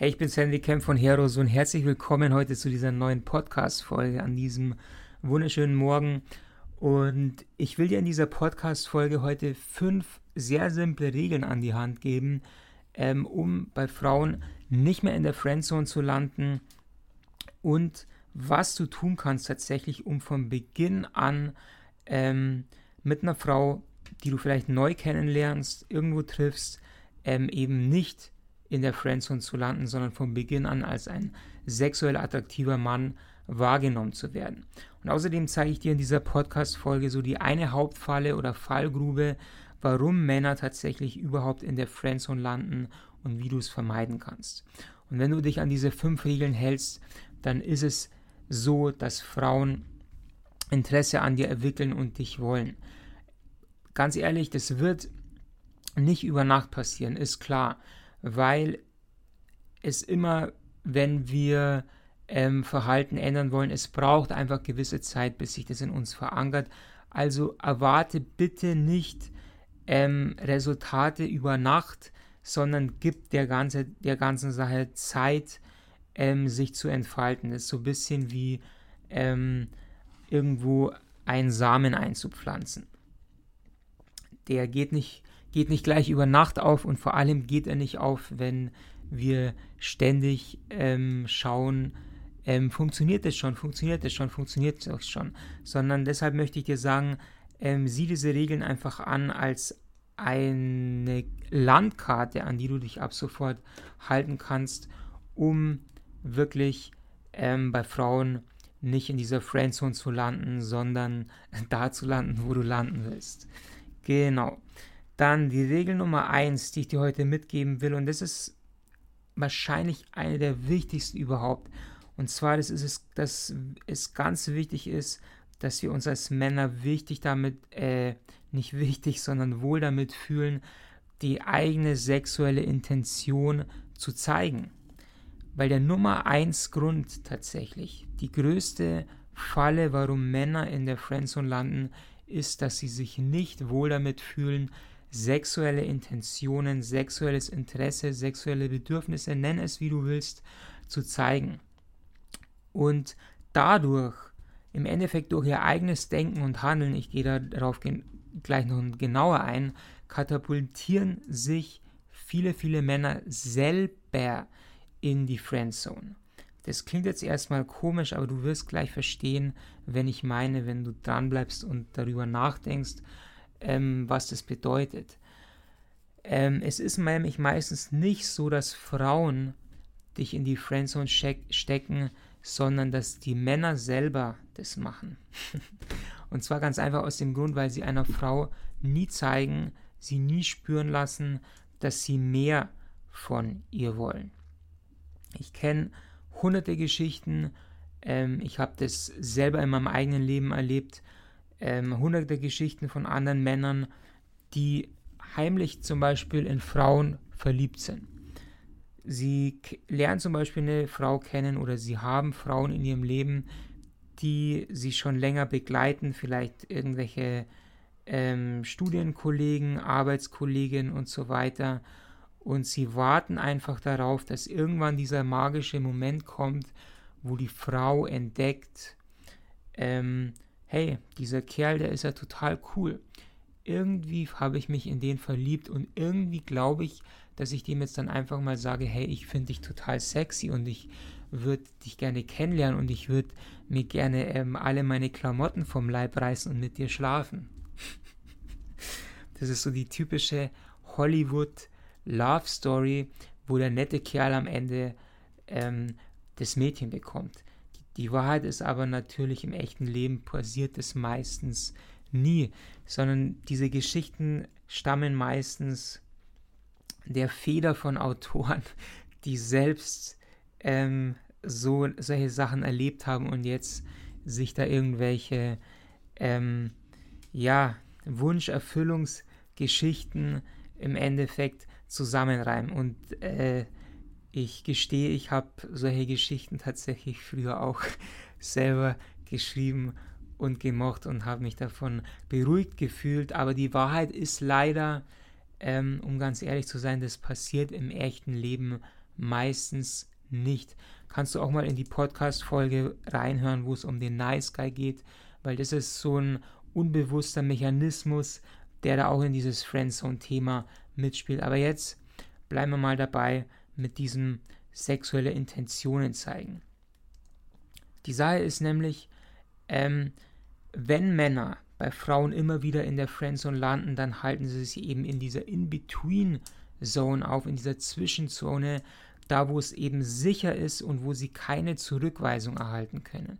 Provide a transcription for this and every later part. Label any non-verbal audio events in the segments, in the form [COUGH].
Hey, ich bin Sandy Kemp von Heroes und herzlich willkommen heute zu dieser neuen Podcast-Folge an diesem wunderschönen Morgen. Und ich will dir in dieser Podcast-Folge heute fünf sehr simple Regeln an die Hand geben, ähm, um bei Frauen nicht mehr in der Friendzone zu landen und was du tun kannst tatsächlich, um von Beginn an ähm, mit einer Frau, die du vielleicht neu kennenlernst, irgendwo triffst, ähm, eben nicht in der Friendzone zu landen, sondern von Beginn an als ein sexuell attraktiver Mann wahrgenommen zu werden. Und außerdem zeige ich dir in dieser Podcast-Folge so die eine Hauptfalle oder Fallgrube, warum Männer tatsächlich überhaupt in der Friendzone landen und wie du es vermeiden kannst. Und wenn du dich an diese fünf Regeln hältst, dann ist es so, dass Frauen Interesse an dir entwickeln und dich wollen. Ganz ehrlich, das wird nicht über Nacht passieren, ist klar weil es immer, wenn wir ähm, Verhalten ändern wollen, es braucht einfach gewisse Zeit, bis sich das in uns verankert. Also erwarte bitte nicht ähm, Resultate über Nacht, sondern gib der, ganze, der ganzen Sache Zeit, ähm, sich zu entfalten. Das ist so ein bisschen wie ähm, irgendwo einen Samen einzupflanzen. Der geht nicht geht nicht gleich über Nacht auf und vor allem geht er nicht auf, wenn wir ständig ähm, schauen, ähm, funktioniert es schon, funktioniert es schon, funktioniert es schon, sondern deshalb möchte ich dir sagen, ähm, sieh diese Regeln einfach an als eine Landkarte, an die du dich ab sofort halten kannst, um wirklich ähm, bei Frauen nicht in dieser Friendzone zu landen, sondern [LAUGHS] da zu landen, wo du landen willst. Genau. Dann die Regel Nummer 1, die ich dir heute mitgeben will, und das ist wahrscheinlich eine der wichtigsten überhaupt. Und zwar, das ist es, dass es ganz wichtig ist, dass wir uns als Männer wichtig damit, äh, nicht wichtig, sondern wohl damit fühlen, die eigene sexuelle Intention zu zeigen. Weil der Nummer 1 Grund tatsächlich, die größte Falle, warum Männer in der Friendzone landen, ist, dass sie sich nicht wohl damit fühlen, sexuelle Intentionen, sexuelles Interesse, sexuelle Bedürfnisse, nenn es wie du willst, zu zeigen. Und dadurch, im Endeffekt durch ihr eigenes Denken und Handeln, ich gehe darauf gleich noch genauer ein, katapultieren sich viele, viele Männer selber in die Friendzone. Das klingt jetzt erstmal komisch, aber du wirst gleich verstehen, wenn ich meine, wenn du dranbleibst und darüber nachdenkst ähm, was das bedeutet. Ähm, es ist nämlich meistens nicht so, dass Frauen dich in die Friendzone stecken, sondern dass die Männer selber das machen. [LAUGHS] Und zwar ganz einfach aus dem Grund, weil sie einer Frau nie zeigen, sie nie spüren lassen, dass sie mehr von ihr wollen. Ich kenne hunderte Geschichten, ähm, ich habe das selber in meinem eigenen Leben erlebt, ähm, hunderte Geschichten von anderen Männern, die heimlich zum Beispiel in Frauen verliebt sind. Sie lernen zum Beispiel eine Frau kennen oder sie haben Frauen in ihrem Leben, die sie schon länger begleiten, vielleicht irgendwelche ähm, Studienkollegen, Arbeitskollegen und so weiter. Und sie warten einfach darauf, dass irgendwann dieser magische Moment kommt, wo die Frau entdeckt, ähm, hey, dieser Kerl, der ist ja total cool. Irgendwie habe ich mich in den verliebt und irgendwie glaube ich, dass ich dem jetzt dann einfach mal sage, hey, ich finde dich total sexy und ich würde dich gerne kennenlernen und ich würde mir gerne ähm, alle meine Klamotten vom Leib reißen und mit dir schlafen. [LAUGHS] das ist so die typische Hollywood Love Story, wo der nette Kerl am Ende ähm, das Mädchen bekommt. Die Wahrheit ist aber natürlich im echten Leben passiert es meistens nie, sondern diese Geschichten stammen meistens der Feder von Autoren, [LAUGHS] die selbst ähm, so solche Sachen erlebt haben und jetzt sich da irgendwelche ähm, ja Wunscherfüllungsgeschichten im Endeffekt zusammenreimen. Und äh, ich gestehe, ich habe solche Geschichten tatsächlich früher auch [LAUGHS] selber geschrieben und gemocht und habe mich davon beruhigt gefühlt. Aber die Wahrheit ist leider, ähm, um ganz ehrlich zu sein, das passiert im echten Leben meistens nicht. Kannst du auch mal in die Podcast-Folge reinhören, wo es um den Nice Guy geht, weil das ist so ein unbewusster Mechanismus, der da auch in dieses Friendzone-Thema mitspielt. Aber jetzt bleiben wir mal dabei mit diesem sexuelle Intentionen zeigen. Die Sache ist nämlich, ähm, wenn Männer bei Frauen immer wieder in der Friendzone landen, dann halten sie sich eben in dieser In-Between-Zone auf, in dieser Zwischenzone, da wo es eben sicher ist und wo sie keine Zurückweisung erhalten können.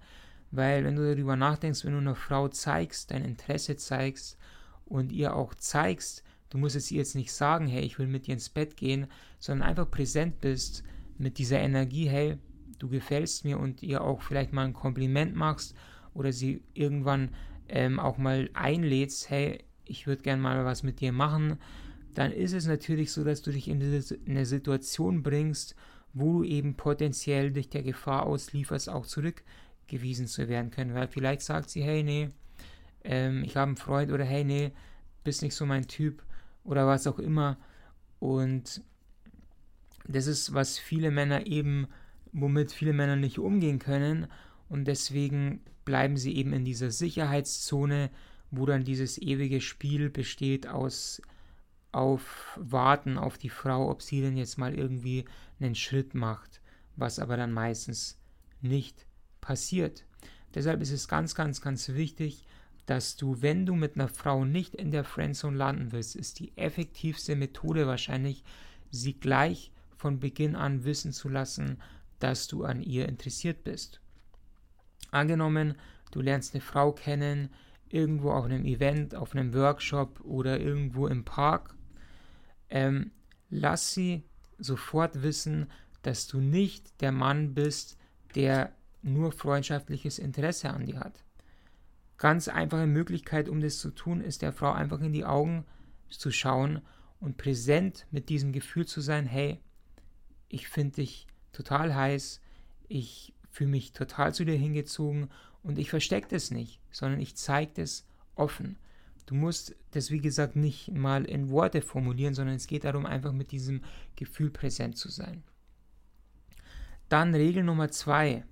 Weil wenn du darüber nachdenkst, wenn du einer Frau zeigst, dein Interesse zeigst und ihr auch zeigst, du musst es ihr jetzt nicht sagen, hey, ich will mit dir ins Bett gehen, sondern einfach präsent bist mit dieser Energie, hey, du gefällst mir und ihr auch vielleicht mal ein Kompliment machst oder sie irgendwann ähm, auch mal einlädst, hey, ich würde gerne mal was mit dir machen, dann ist es natürlich so, dass du dich in eine Situation bringst, wo du eben potenziell dich der Gefahr auslieferst, auch zurückgewiesen zu werden können. Weil vielleicht sagt sie, hey, nee, ähm, ich habe einen Freund oder hey, nee, bist nicht so mein Typ oder was auch immer. Und das ist, was viele Männer eben, womit viele Männer nicht umgehen können. Und deswegen bleiben sie eben in dieser Sicherheitszone, wo dann dieses ewige Spiel besteht aus auf Warten auf die Frau, ob sie denn jetzt mal irgendwie einen Schritt macht, was aber dann meistens nicht passiert. Deshalb ist es ganz, ganz, ganz wichtig, dass du, wenn du mit einer Frau nicht in der Friendzone landen willst, ist die effektivste Methode wahrscheinlich, sie gleich von Beginn an wissen zu lassen, dass du an ihr interessiert bist. Angenommen, du lernst eine Frau kennen, irgendwo auf einem Event, auf einem Workshop oder irgendwo im Park. Ähm, lass sie sofort wissen, dass du nicht der Mann bist, der nur freundschaftliches Interesse an dir hat. Ganz einfache Möglichkeit, um das zu tun, ist der Frau einfach in die Augen zu schauen und präsent mit diesem Gefühl zu sein, hey, ich finde dich total heiß, ich fühle mich total zu dir hingezogen und ich verstecke das nicht, sondern ich zeige das offen. Du musst das, wie gesagt, nicht mal in Worte formulieren, sondern es geht darum, einfach mit diesem Gefühl präsent zu sein. Dann Regel Nummer zwei.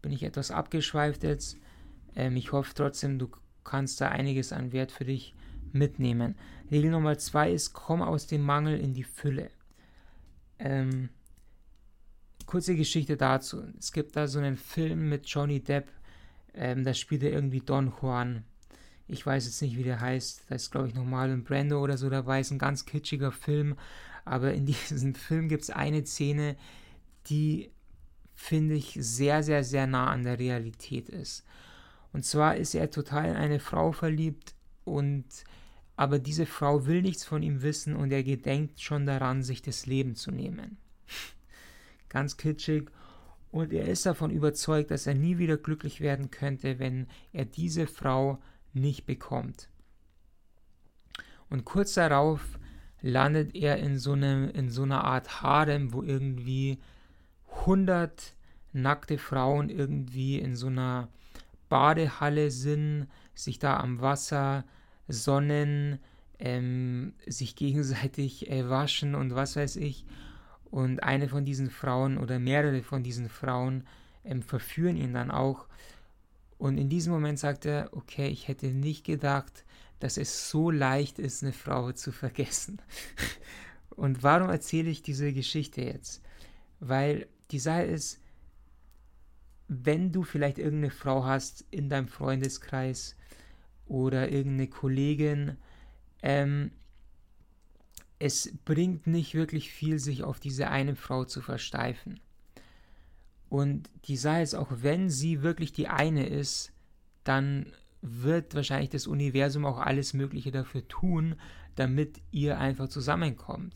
Bin ich etwas abgeschweift jetzt. Ähm, ich hoffe trotzdem, du kannst da einiges an Wert für dich mitnehmen. Regel Nummer zwei ist, komm aus dem Mangel in die Fülle. Ähm, kurze Geschichte dazu. Es gibt da so einen Film mit Johnny Depp, ähm, da spielt er irgendwie Don Juan. Ich weiß jetzt nicht, wie der heißt. Da ist, glaube ich, noch Marlon Brando oder so dabei. Ist ein ganz kitschiger Film. Aber in [LAUGHS] diesem Film gibt es eine Szene, die, finde ich, sehr, sehr, sehr nah an der Realität ist. Und zwar ist er total in eine Frau verliebt und aber diese Frau will nichts von ihm wissen und er gedenkt schon daran, sich das Leben zu nehmen [LAUGHS] ganz kitschig. Und er ist davon überzeugt, dass er nie wieder glücklich werden könnte, wenn er diese Frau nicht bekommt. Und kurz darauf landet er in so, einem, in so einer Art Harem, wo irgendwie 100 nackte Frauen irgendwie in so einer Badehalle sind, sich da am Wasser sonnen, ähm, sich gegenseitig äh, waschen und was weiß ich. Und eine von diesen Frauen oder mehrere von diesen Frauen ähm, verführen ihn dann auch. Und in diesem Moment sagt er, okay, ich hätte nicht gedacht, dass es so leicht ist, eine Frau zu vergessen. [LAUGHS] Und warum erzähle ich diese Geschichte jetzt? Weil die Sache ist, wenn du vielleicht irgendeine Frau hast in deinem Freundeskreis oder irgendeine Kollegin, ähm, es bringt nicht wirklich viel, sich auf diese eine Frau zu versteifen. Und die Sache ist, auch wenn sie wirklich die eine ist, dann wird wahrscheinlich das Universum auch alles Mögliche dafür tun, damit ihr einfach zusammenkommt.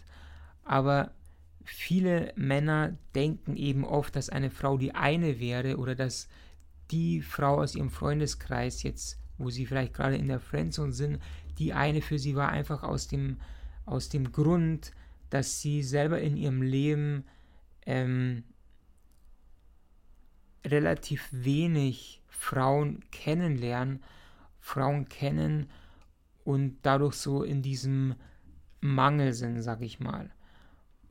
Aber viele Männer denken eben oft, dass eine Frau die eine wäre oder dass die Frau aus ihrem Freundeskreis jetzt, wo sie vielleicht gerade in der Friendzone sind, die eine für sie war, einfach aus dem aus dem Grund, dass sie selber in ihrem Leben ähm, relativ wenig Frauen kennenlernen, Frauen kennen und dadurch so in diesem Mangel sind, sag ich mal.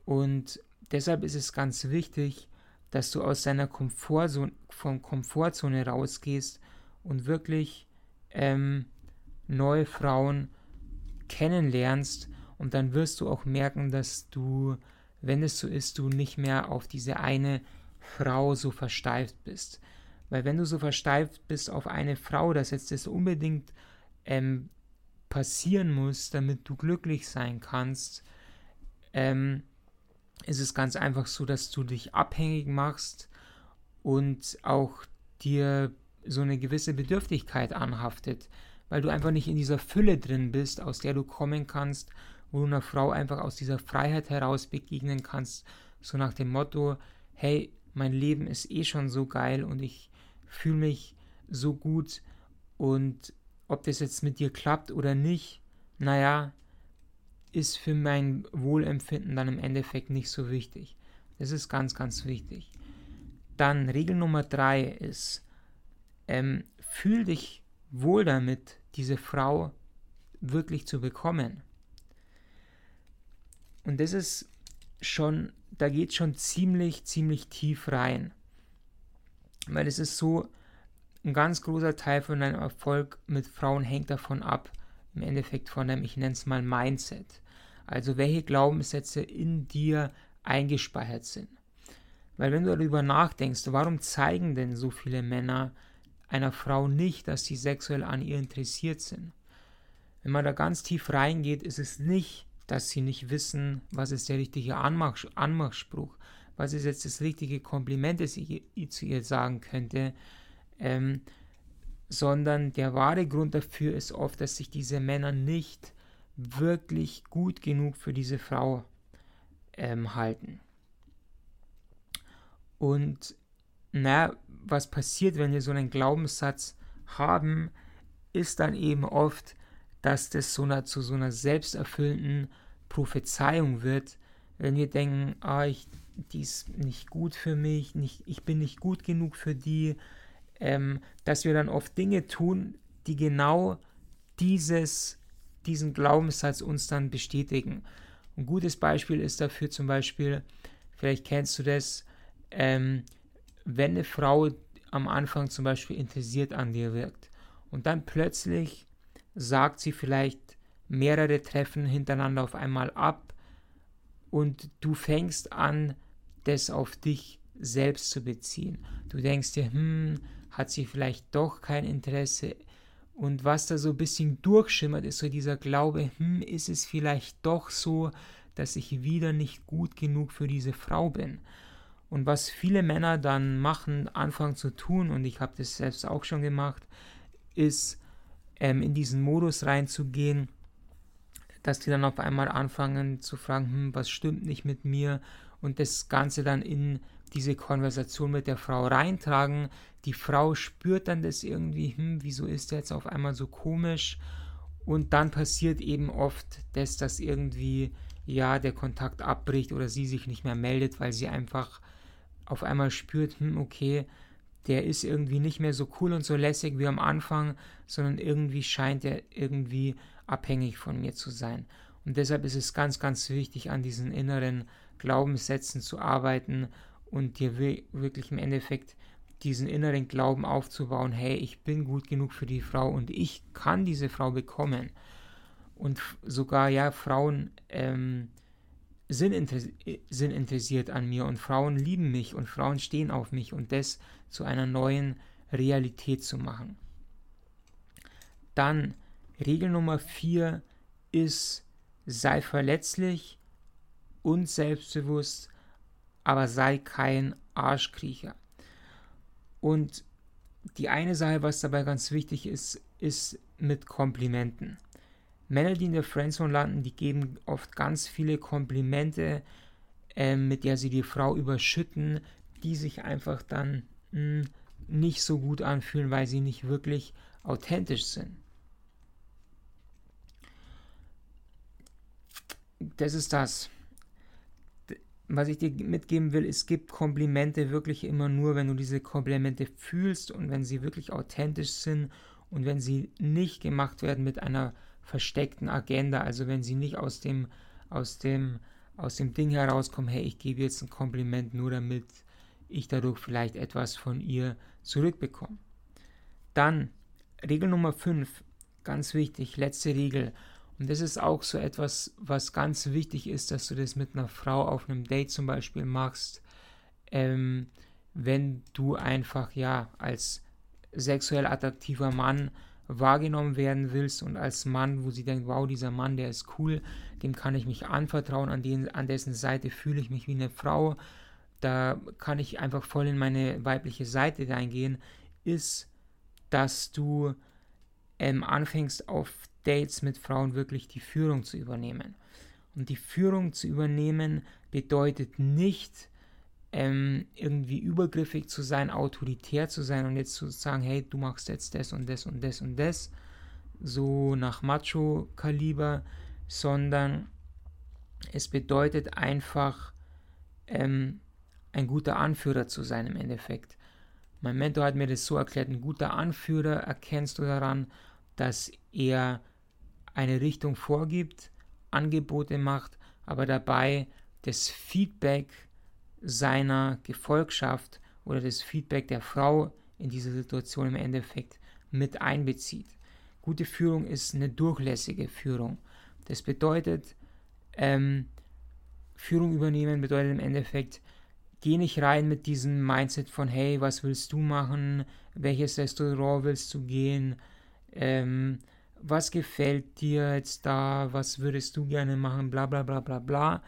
Und deshalb ist es ganz wichtig, dass du aus deiner Komfortzone, von Komfortzone rausgehst und wirklich ähm, neue Frauen kennenlernst und dann wirst du auch merken, dass du, wenn es so ist, du nicht mehr auf diese eine Frau so versteift bist. Weil wenn du so versteift bist auf eine Frau, dass jetzt das unbedingt ähm, passieren muss, damit du glücklich sein kannst, ähm, ist es ganz einfach so, dass du dich abhängig machst und auch dir so eine gewisse Bedürftigkeit anhaftet, weil du einfach nicht in dieser Fülle drin bist, aus der du kommen kannst, wo du einer Frau einfach aus dieser Freiheit heraus begegnen kannst, so nach dem Motto, hey, mein Leben ist eh schon so geil und ich fühle mich so gut und ob das jetzt mit dir klappt oder nicht, naja, ist für mein Wohlempfinden dann im Endeffekt nicht so wichtig. Das ist ganz, ganz wichtig. Dann Regel Nummer drei ist, ähm, fühl dich wohl damit, diese Frau wirklich zu bekommen. Und das ist schon, da geht schon ziemlich, ziemlich tief rein. Weil es ist so, ein ganz großer Teil von deinem Erfolg mit Frauen hängt davon ab, im Endeffekt von deinem, ich nenne es mal Mindset. Also welche Glaubenssätze in dir eingespeichert sind. Weil wenn du darüber nachdenkst, warum zeigen denn so viele Männer einer Frau nicht, dass sie sexuell an ihr interessiert sind? Wenn man da ganz tief reingeht, ist es nicht, dass sie nicht wissen, was ist der richtige Anmach Anmachspruch, was ist jetzt das richtige Kompliment, das ich, zu ihr sagen könnte, ähm, sondern der wahre Grund dafür ist oft, dass sich diese Männer nicht wirklich gut genug für diese Frau ähm, halten. Und na, was passiert, wenn wir so einen Glaubenssatz haben, ist dann eben oft, dass das so eine, zu so einer selbsterfüllenden Prophezeiung wird, wenn wir denken, ah, ich, die ist nicht gut für mich, nicht, ich bin nicht gut genug für die, ähm, dass wir dann oft Dinge tun, die genau dieses diesen Glaubenssatz uns dann bestätigen. Ein gutes Beispiel ist dafür zum Beispiel, vielleicht kennst du das, ähm, wenn eine Frau am Anfang zum Beispiel interessiert an dir wirkt und dann plötzlich sagt sie vielleicht mehrere Treffen hintereinander auf einmal ab und du fängst an, das auf dich selbst zu beziehen. Du denkst dir, hm, hat sie vielleicht doch kein Interesse und was da so ein bisschen durchschimmert, ist so dieser Glaube, hm, ist es vielleicht doch so, dass ich wieder nicht gut genug für diese Frau bin. Und was viele Männer dann machen, anfangen zu tun, und ich habe das selbst auch schon gemacht, ist ähm, in diesen Modus reinzugehen, dass die dann auf einmal anfangen zu fragen, hm, was stimmt nicht mit mir und das Ganze dann in diese Konversation mit der Frau reintragen. Die Frau spürt dann das irgendwie, hm, wieso ist der jetzt auf einmal so komisch? Und dann passiert eben oft, dass das irgendwie, ja, der Kontakt abbricht oder sie sich nicht mehr meldet, weil sie einfach auf einmal spürt, hm, okay, der ist irgendwie nicht mehr so cool und so lässig wie am Anfang, sondern irgendwie scheint er irgendwie abhängig von mir zu sein. Und deshalb ist es ganz, ganz wichtig, an diesen inneren Glaubenssätzen zu arbeiten und dir wirklich im Endeffekt diesen inneren Glauben aufzubauen, hey, ich bin gut genug für die Frau und ich kann diese Frau bekommen. Und sogar, ja, Frauen ähm, sind, interess sind interessiert an mir und Frauen lieben mich und Frauen stehen auf mich und das zu einer neuen Realität zu machen. Dann Regel Nummer 4 ist, sei verletzlich und selbstbewusst, aber sei kein Arschkriecher. Und die eine Sache, was dabei ganz wichtig ist, ist mit Komplimenten. Männer, die in der Friendzone landen, die geben oft ganz viele Komplimente, äh, mit der sie die Frau überschütten, die sich einfach dann mh, hm, nicht so gut anfühlen, weil sie nicht wirklich authentisch sind. Das ist das was ich dir mitgeben will, es gibt Komplimente wirklich immer nur, wenn du diese Komplimente fühlst und wenn sie wirklich authentisch sind und wenn sie nicht gemacht werden mit einer versteckten Agenda, also wenn sie nicht aus dem, aus dem aus dem Ding herauskomme, hey, ich gebe jetzt ein Kompliment nur damit ich dadurch vielleicht etwas von ihr zurückbekomme. Dann Regel Nummer 5, ganz wichtig, letzte Regel. Und das ist auch so etwas, was ganz wichtig ist, dass du das mit einer Frau auf einem Date zum Beispiel machst, ähm, wenn du einfach ja als sexuell attraktiver Mann wahrgenommen werden willst und als Mann, wo sie denkt, wow, dieser Mann, der ist cool, dem kann ich mich anvertrauen, an, den, an dessen Seite fühle ich mich wie eine Frau, da kann ich einfach voll in meine weibliche Seite reingehen, ist, dass du ähm, anfängst auf Dates mit Frauen wirklich die Führung zu übernehmen. Und die Führung zu übernehmen bedeutet nicht, ähm, irgendwie übergriffig zu sein, autoritär zu sein und jetzt zu sagen, hey, du machst jetzt das und das und das und das, so nach Macho-Kaliber, sondern es bedeutet einfach, ähm, ein guter Anführer zu sein im Endeffekt. Mein Mentor hat mir das so erklärt, ein guter Anführer erkennst du daran, dass er eine Richtung vorgibt, Angebote macht, aber dabei das Feedback seiner Gefolgschaft oder das Feedback der Frau in dieser Situation im Endeffekt mit einbezieht. Gute Führung ist eine durchlässige Führung. Das bedeutet, ähm, Führung übernehmen bedeutet im Endeffekt, geh nicht rein mit diesem Mindset von, hey, was willst du machen? Welches Restaurant willst du gehen? Ähm, was gefällt dir jetzt da? Was würdest du gerne machen? Bla bla bla bla bla.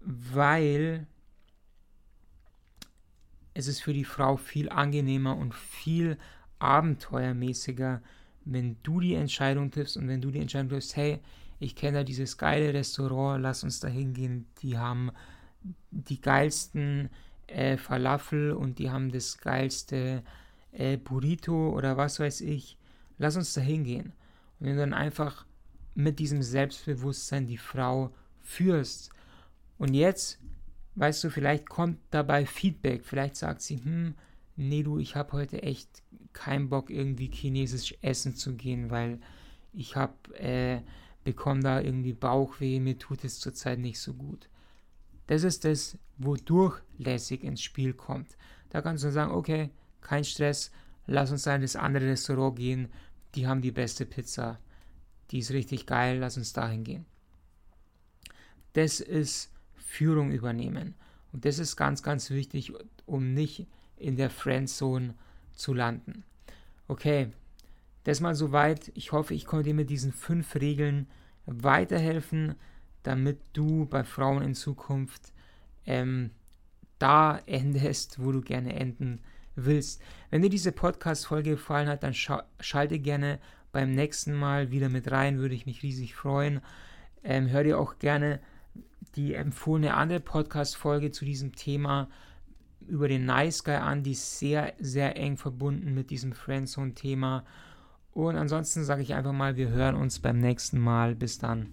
Weil es ist für die Frau viel angenehmer und viel abenteuermäßiger, wenn du die Entscheidung triffst und wenn du die Entscheidung triffst, hey, ich kenne da dieses geile Restaurant, lass uns da hingehen, die haben die geilsten äh, Falafel und die haben das geilste äh, Burrito oder was weiß ich, lass uns da hingehen. Und wenn du dann einfach mit diesem Selbstbewusstsein die Frau führst und jetzt weißt du, vielleicht kommt dabei Feedback. Vielleicht sagt sie, hm, nee, du, ich habe heute echt keinen Bock, irgendwie chinesisch essen zu gehen, weil ich habe, äh, bekomme da irgendwie Bauchweh, mir tut es zurzeit nicht so gut. Das ist das, wodurch lässig ins Spiel kommt. Da kannst du sagen, okay, kein Stress, lass uns in das andere Restaurant gehen, die haben die beste Pizza, die ist richtig geil, lass uns dahin gehen. Das ist Führung übernehmen. Und das ist ganz, ganz wichtig, um nicht in der Friendzone zu landen. Okay, das mal soweit. Ich hoffe, ich konnte dir mit diesen fünf Regeln weiterhelfen, damit du bei Frauen in Zukunft ähm, da endest, wo du gerne enden willst. Wenn dir diese Podcast-Folge gefallen hat, dann schalte gerne beim nächsten Mal wieder mit rein, würde ich mich riesig freuen. Ähm, hör dir auch gerne die empfohlene andere Podcast-Folge zu diesem Thema über den Nice Guy an, die ist sehr, sehr eng verbunden mit diesem Friendzone-Thema. Und ansonsten sage ich einfach mal, wir hören uns beim nächsten Mal. Bis dann.